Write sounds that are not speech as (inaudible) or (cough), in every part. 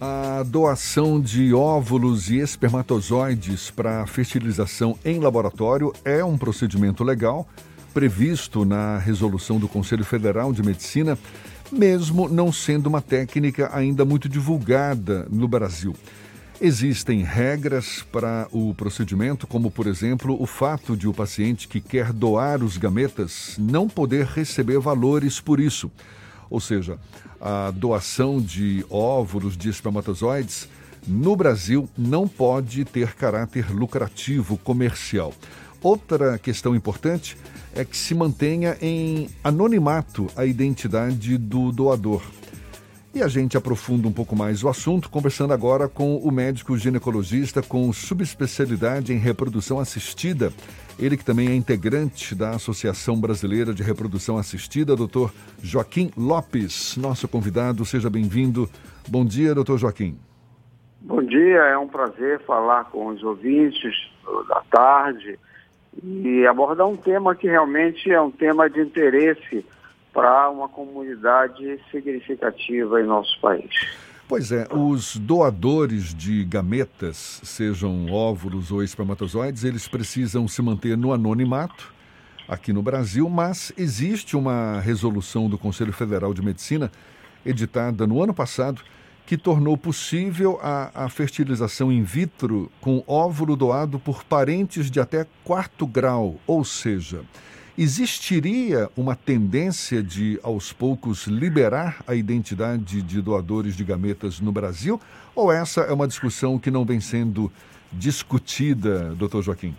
A doação de óvulos e espermatozoides para fertilização em laboratório é um procedimento legal previsto na resolução do Conselho Federal de Medicina, mesmo não sendo uma técnica ainda muito divulgada no Brasil. Existem regras para o procedimento, como, por exemplo, o fato de o paciente que quer doar os gametas não poder receber valores por isso. Ou seja, a doação de óvulos de espermatozoides no Brasil não pode ter caráter lucrativo comercial. Outra questão importante é que se mantenha em anonimato a identidade do doador. E a gente aprofunda um pouco mais o assunto, conversando agora com o médico ginecologista com subespecialidade em reprodução assistida. Ele que também é integrante da Associação Brasileira de Reprodução Assistida, doutor Joaquim Lopes, nosso convidado. Seja bem-vindo. Bom dia, doutor Joaquim. Bom dia, é um prazer falar com os ouvintes da tarde e abordar um tema que realmente é um tema de interesse para uma comunidade significativa em nosso país. Pois é, os doadores de gametas, sejam óvulos ou espermatozoides, eles precisam se manter no anonimato aqui no Brasil, mas existe uma resolução do Conselho Federal de Medicina, editada no ano passado, que tornou possível a, a fertilização in vitro com óvulo doado por parentes de até quarto grau, ou seja, Existiria uma tendência de, aos poucos, liberar a identidade de doadores de gametas no Brasil? Ou essa é uma discussão que não vem sendo discutida, doutor Joaquim?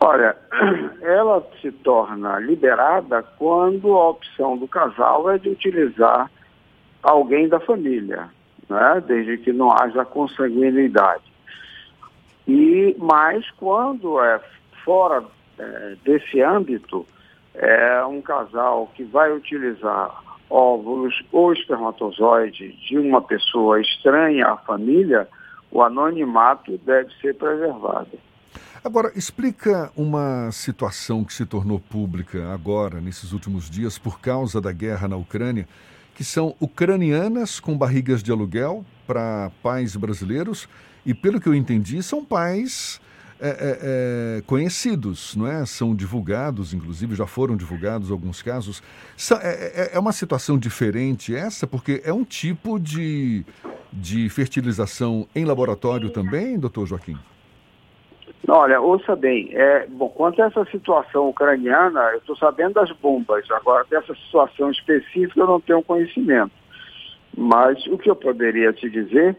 Olha, (clears throat) ela se torna liberada quando a opção do casal é de utilizar alguém da família, né? desde que não haja consanguinidade. E mais quando é fora é, desse âmbito, é um casal que vai utilizar óvulos ou espermatozoide de uma pessoa estranha à família, o anonimato deve ser preservado. Agora, explica uma situação que se tornou pública agora, nesses últimos dias, por causa da guerra na Ucrânia, que são ucranianas com barrigas de aluguel para pais brasileiros e, pelo que eu entendi, são pais é, é, é, conhecidos, não é? São divulgados, inclusive já foram divulgados alguns casos. É, é, é, uma situação diferente essa, porque é um tipo de, de fertilização em laboratório também, doutor Joaquim? Olha, ouça bem, é, bom, quanto a essa situação ucraniana, eu estou sabendo das bombas, agora dessa situação específica eu não tenho conhecimento. Mas o que eu poderia te dizer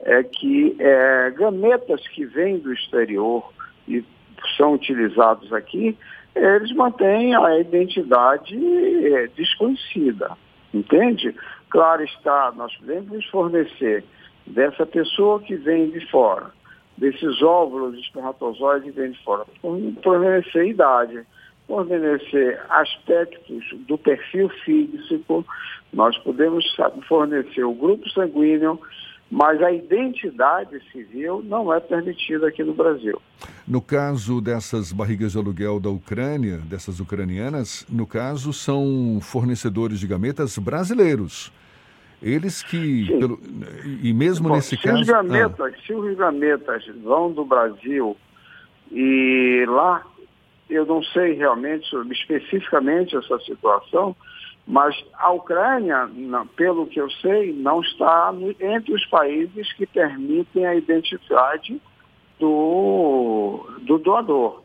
é que é, gametas que vêm do exterior e são utilizados aqui, eles mantêm a identidade é, desconhecida, entende? Claro está, nós podemos fornecer dessa pessoa que vem de fora, desses óvulos espermatozoides que vêm de fora, fornecer idade, fornecer aspectos do perfil físico, nós podemos fornecer o grupo sanguíneo, mas a identidade civil não é permitida aqui no Brasil. No caso dessas barrigas de aluguel da Ucrânia, dessas ucranianas, no caso são fornecedores de gametas brasileiros. Eles que, pelo, e mesmo Bom, nesse se caso... Os gametas, ah. Se os gametas vão do Brasil e lá, eu não sei realmente, especificamente essa situação, mas a Ucrânia, pelo que eu sei, não está entre os países que permitem a identidade do, do doador.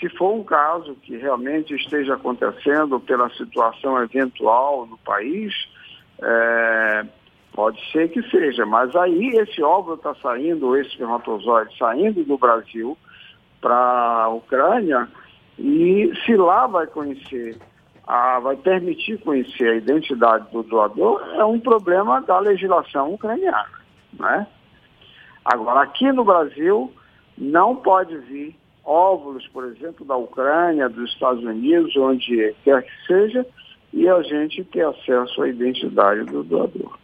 Se for um caso que realmente esteja acontecendo pela situação eventual no país, é, pode ser que seja, mas aí esse óvulo está saindo, esse espermatozoide saindo do Brasil para a Ucrânia, e se lá vai conhecer a, vai permitir conhecer a identidade do doador é um problema da legislação ucraniana. Né? Agora, aqui no Brasil, não pode vir óvulos, por exemplo, da Ucrânia, dos Estados Unidos, onde quer que seja, e a gente ter acesso à identidade do doador.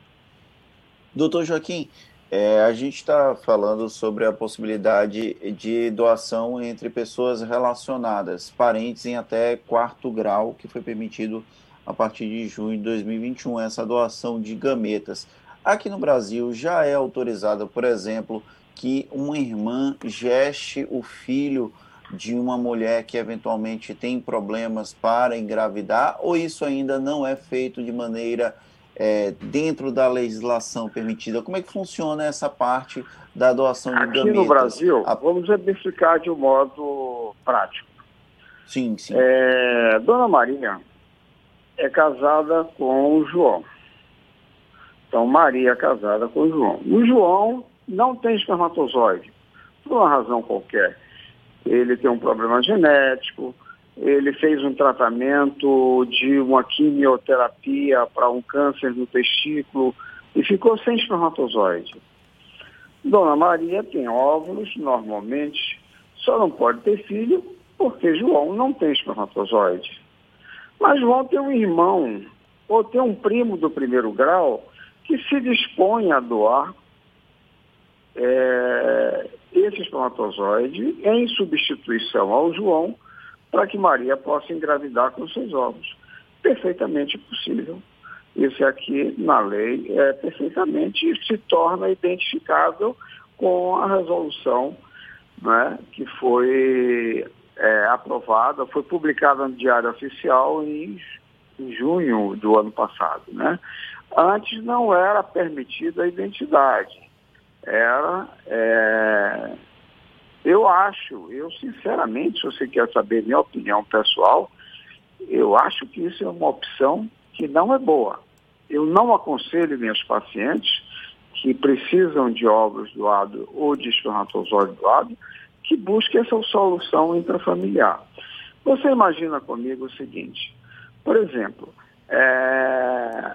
Doutor Joaquim, é, a gente está falando sobre a possibilidade de doação entre pessoas relacionadas, parentes em até quarto grau, que foi permitido a partir de junho de 2021, essa doação de gametas. Aqui no Brasil já é autorizado, por exemplo, que uma irmã geste o filho de uma mulher que eventualmente tem problemas para engravidar, ou isso ainda não é feito de maneira é, dentro da legislação permitida? Como é que funciona essa parte da doação de Aqui gametas? no Brasil, a... vamos exemplificar de um modo prático. Sim, sim. É, Dona Maria é casada com o João. Então, Maria é casada com o João. O João não tem espermatozoide, por uma razão qualquer ele tem um problema genético, ele fez um tratamento de uma quimioterapia para um câncer no testículo e ficou sem espermatozoide. Dona Maria tem óvulos normalmente, só não pode ter filho porque João não tem espermatozoide. Mas João tem um irmão ou tem um primo do primeiro grau que se dispõe a doar é, esse espermatozoide em substituição ao João para que Maria possa engravidar com seus ovos. Perfeitamente possível. Isso aqui, na lei, é perfeitamente se torna identificável com a resolução né, que foi é, aprovada, foi publicada no Diário Oficial em, em junho do ano passado. Né? Antes não era permitida a identidade era. É, eu acho, eu sinceramente, se você quer saber minha opinião pessoal, eu acho que isso é uma opção que não é boa. Eu não aconselho minhas pacientes que precisam de óvulos doados ou de espermatozoide doado que busquem essa solução intrafamiliar. Você imagina comigo o seguinte, por exemplo, é,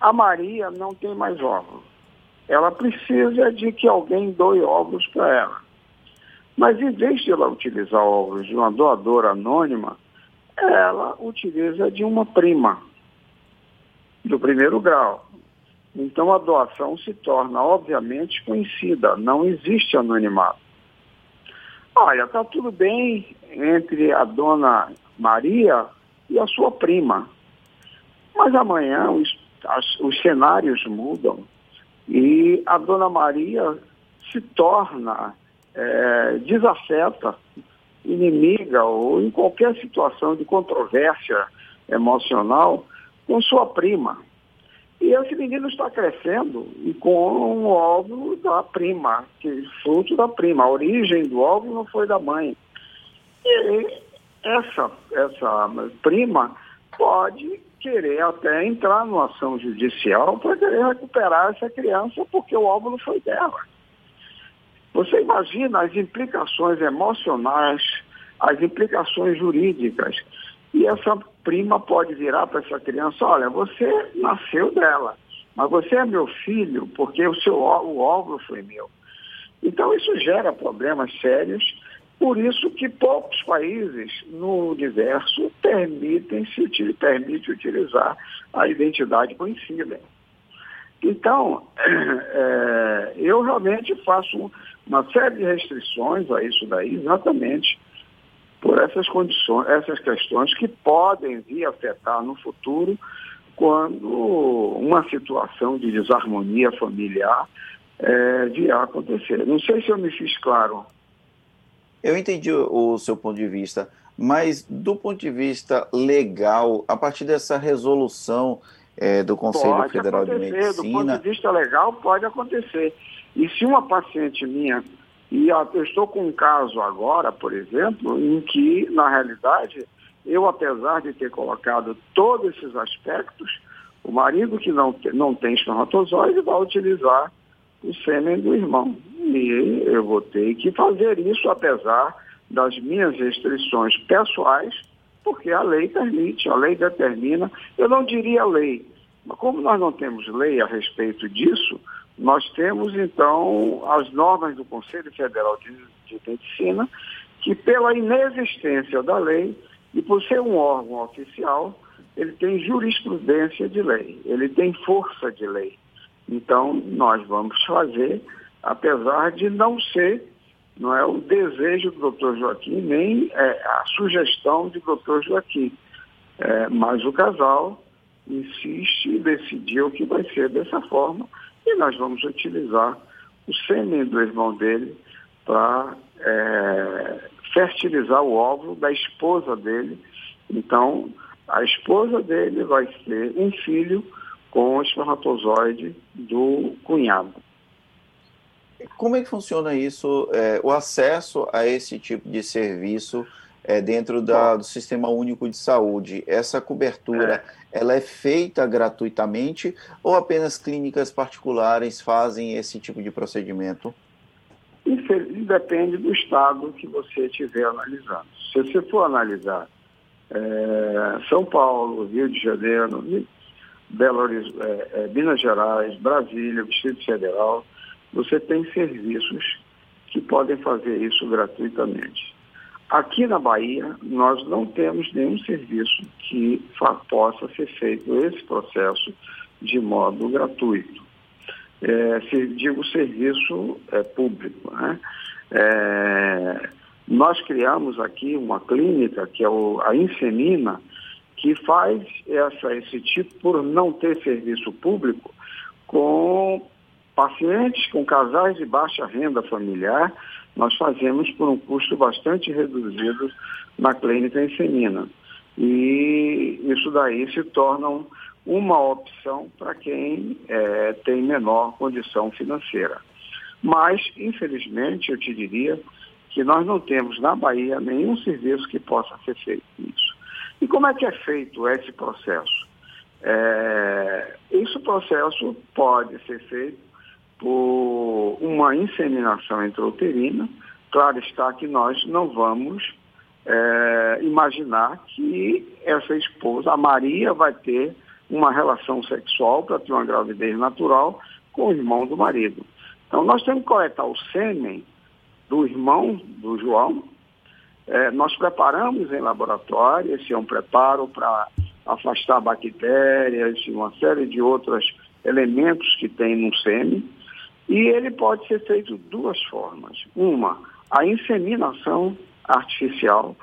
a Maria não tem mais óvulos ela precisa de que alguém doe óvulos para ela. Mas em vez de ela utilizar óvulos de uma doadora anônima, ela utiliza de uma prima do primeiro grau. Então a doação se torna, obviamente, conhecida, não existe anonimato. Olha, está tudo bem entre a dona Maria e a sua prima. Mas amanhã os, as, os cenários mudam. E a Dona Maria se torna é, desafeta, inimiga ou em qualquer situação de controvérsia emocional com sua prima. E esse menino está crescendo e com um óvulo da prima, que fruto da prima. A origem do óvulo não foi da mãe. E essa, essa prima pode querer até entrar numa ação judicial para querer recuperar essa criança porque o óvulo foi dela. Você imagina as implicações emocionais, as implicações jurídicas. E essa prima pode virar para essa criança, olha, você nasceu dela, mas você é meu filho porque o seu o óvulo foi meu. Então isso gera problemas sérios por isso que poucos países no universo permitem se permite utilizar a identidade conhecida. Então, é, (clears throat) eu realmente faço uma série de restrições a isso daí, exatamente por essas condições, essas questões que podem vir a afetar no futuro quando uma situação de desarmonia familiar é, vier a acontecer. Não sei se eu me fiz claro. Eu entendi o, seu ponto de vista, mas do ponto de vista legal, a partir dessa resolução é, do Conselho pode Federal de Medicina. Do ponto de vista legal, pode acontecer. E se uma paciente minha, e eu estou com um caso agora, por exemplo, em que, na realidade, eu, apesar de ter colocado todos esses aspectos, o marido que não, não tem espermatozoide vai utilizar o sêmen do irmão. E eu vou ter que fazer isso apesar das minhas restrições pessoais, porque a lei permite, a lei determina. Eu não diria lei, mas como nós não temos lei a respeito disso, nós temos então as normas do Conselho Federal de, de Medicina, que pela inexistência da lei e por ser um órgão oficial, ele tem jurisprudência de lei, ele tem força de lei. Então, nós vamos fazer, apesar de não ser não é o desejo do doutor Joaquim, nem é, a sugestão do doutor Joaquim. É, mas o casal insiste e decidiu que vai ser dessa forma e nós vamos utilizar o sêmen do irmão dele para é, fertilizar o óvulo da esposa dele. Então, a esposa dele vai ter um filho com o espermatozoide do cunhado. Como é que funciona isso, é, o acesso a esse tipo de serviço é, dentro da, do Sistema Único de Saúde? Essa cobertura, é. Ela é feita gratuitamente ou apenas clínicas particulares fazem esse tipo de procedimento? Depende do estado que você estiver analisando. Se você for analisar é, São Paulo, Rio de Janeiro, Belo Horizonte, é, é, Minas Gerais, Brasília, Distrito Federal, você tem serviços que podem fazer isso gratuitamente. Aqui na Bahia, nós não temos nenhum serviço que possa ser feito esse processo de modo gratuito. É, se, digo serviço é, público. Né? É, nós criamos aqui uma clínica, que é o, a Insemina, que faz essa, esse tipo, por não ter serviço público, com pacientes com casais de baixa renda familiar, nós fazemos por um custo bastante reduzido na clínica Insemina. E isso daí se torna uma opção para quem é, tem menor condição financeira. Mas, infelizmente, eu te diria que nós não temos na Bahia nenhum serviço que possa ser feito isso. E como é que é feito esse processo? É, esse processo pode ser feito por uma inseminação intrauterina. Claro está que nós não vamos é, imaginar que essa esposa, a Maria, vai ter uma relação sexual para ter uma gravidez natural com o irmão do marido. Então nós temos que coletar o sêmen do irmão do João. É, nós preparamos em laboratório, esse é um preparo para afastar bactérias e uma série de outros elementos que tem no sêmen. E ele pode ser feito de duas formas. Uma, a inseminação artificial,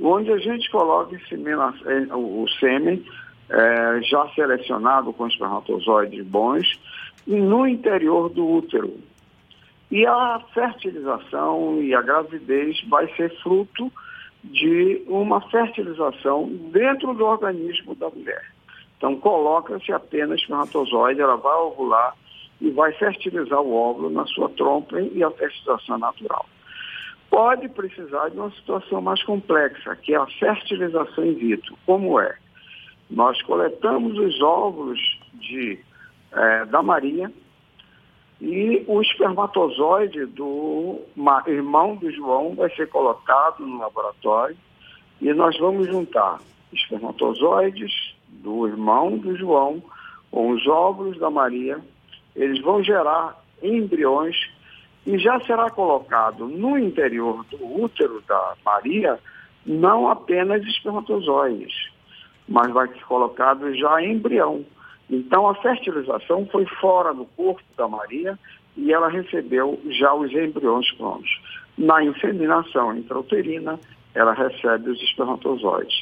onde a gente coloca eh, o sêmen é, já selecionado com espermatozoides bons no interior do útero. E a fertilização e a gravidez vai ser fruto de uma fertilização dentro do organismo da mulher. Então, coloca-se apenas espermatozoide, ela vai ovular e vai fertilizar o óvulo na sua trompa e a fertilização natural. Pode precisar de uma situação mais complexa, que é a fertilização in vitro. Como é? Nós coletamos os óvulos de, é, da Maria e o espermatozoide do irmão do João vai ser colocado no laboratório e nós vamos juntar espermatozoides do irmão do João com os óvulos da Maria eles vão gerar embriões e já será colocado no interior do útero da Maria não apenas espermatozoides, mas vai ser colocado já embrião. Então a fertilização foi fora do corpo da Maria e ela recebeu já os embriões prontos. Na inseminação intrauterina, ela recebe os espermatozoides.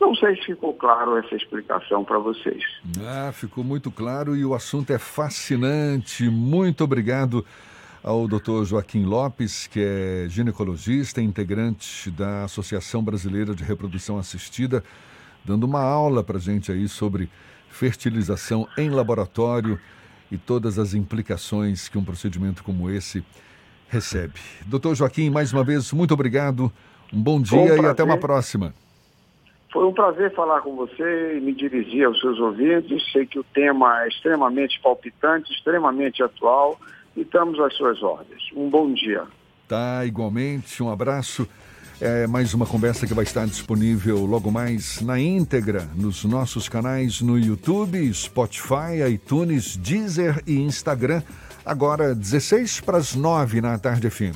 Não sei se ficou claro essa explicação para vocês. Ah, ficou muito claro e o assunto é fascinante. Muito obrigado ao Dr. Joaquim Lopes, que é ginecologista, integrante da Associação Brasileira de Reprodução Assistida, dando uma aula para gente aí sobre fertilização em laboratório e todas as implicações que um procedimento como esse recebe. Doutor Joaquim, mais uma vez, muito obrigado, um bom dia um e até uma próxima. Foi um prazer falar com você e me dirigir aos seus ouvintes. Sei que o tema é extremamente palpitante, extremamente atual e estamos às suas ordens. Um bom dia. Tá, igualmente. Um abraço. É mais uma conversa que vai estar disponível logo mais na íntegra nos nossos canais no YouTube, Spotify, iTunes, Deezer e Instagram. Agora 16 para as 9 na tarde fim.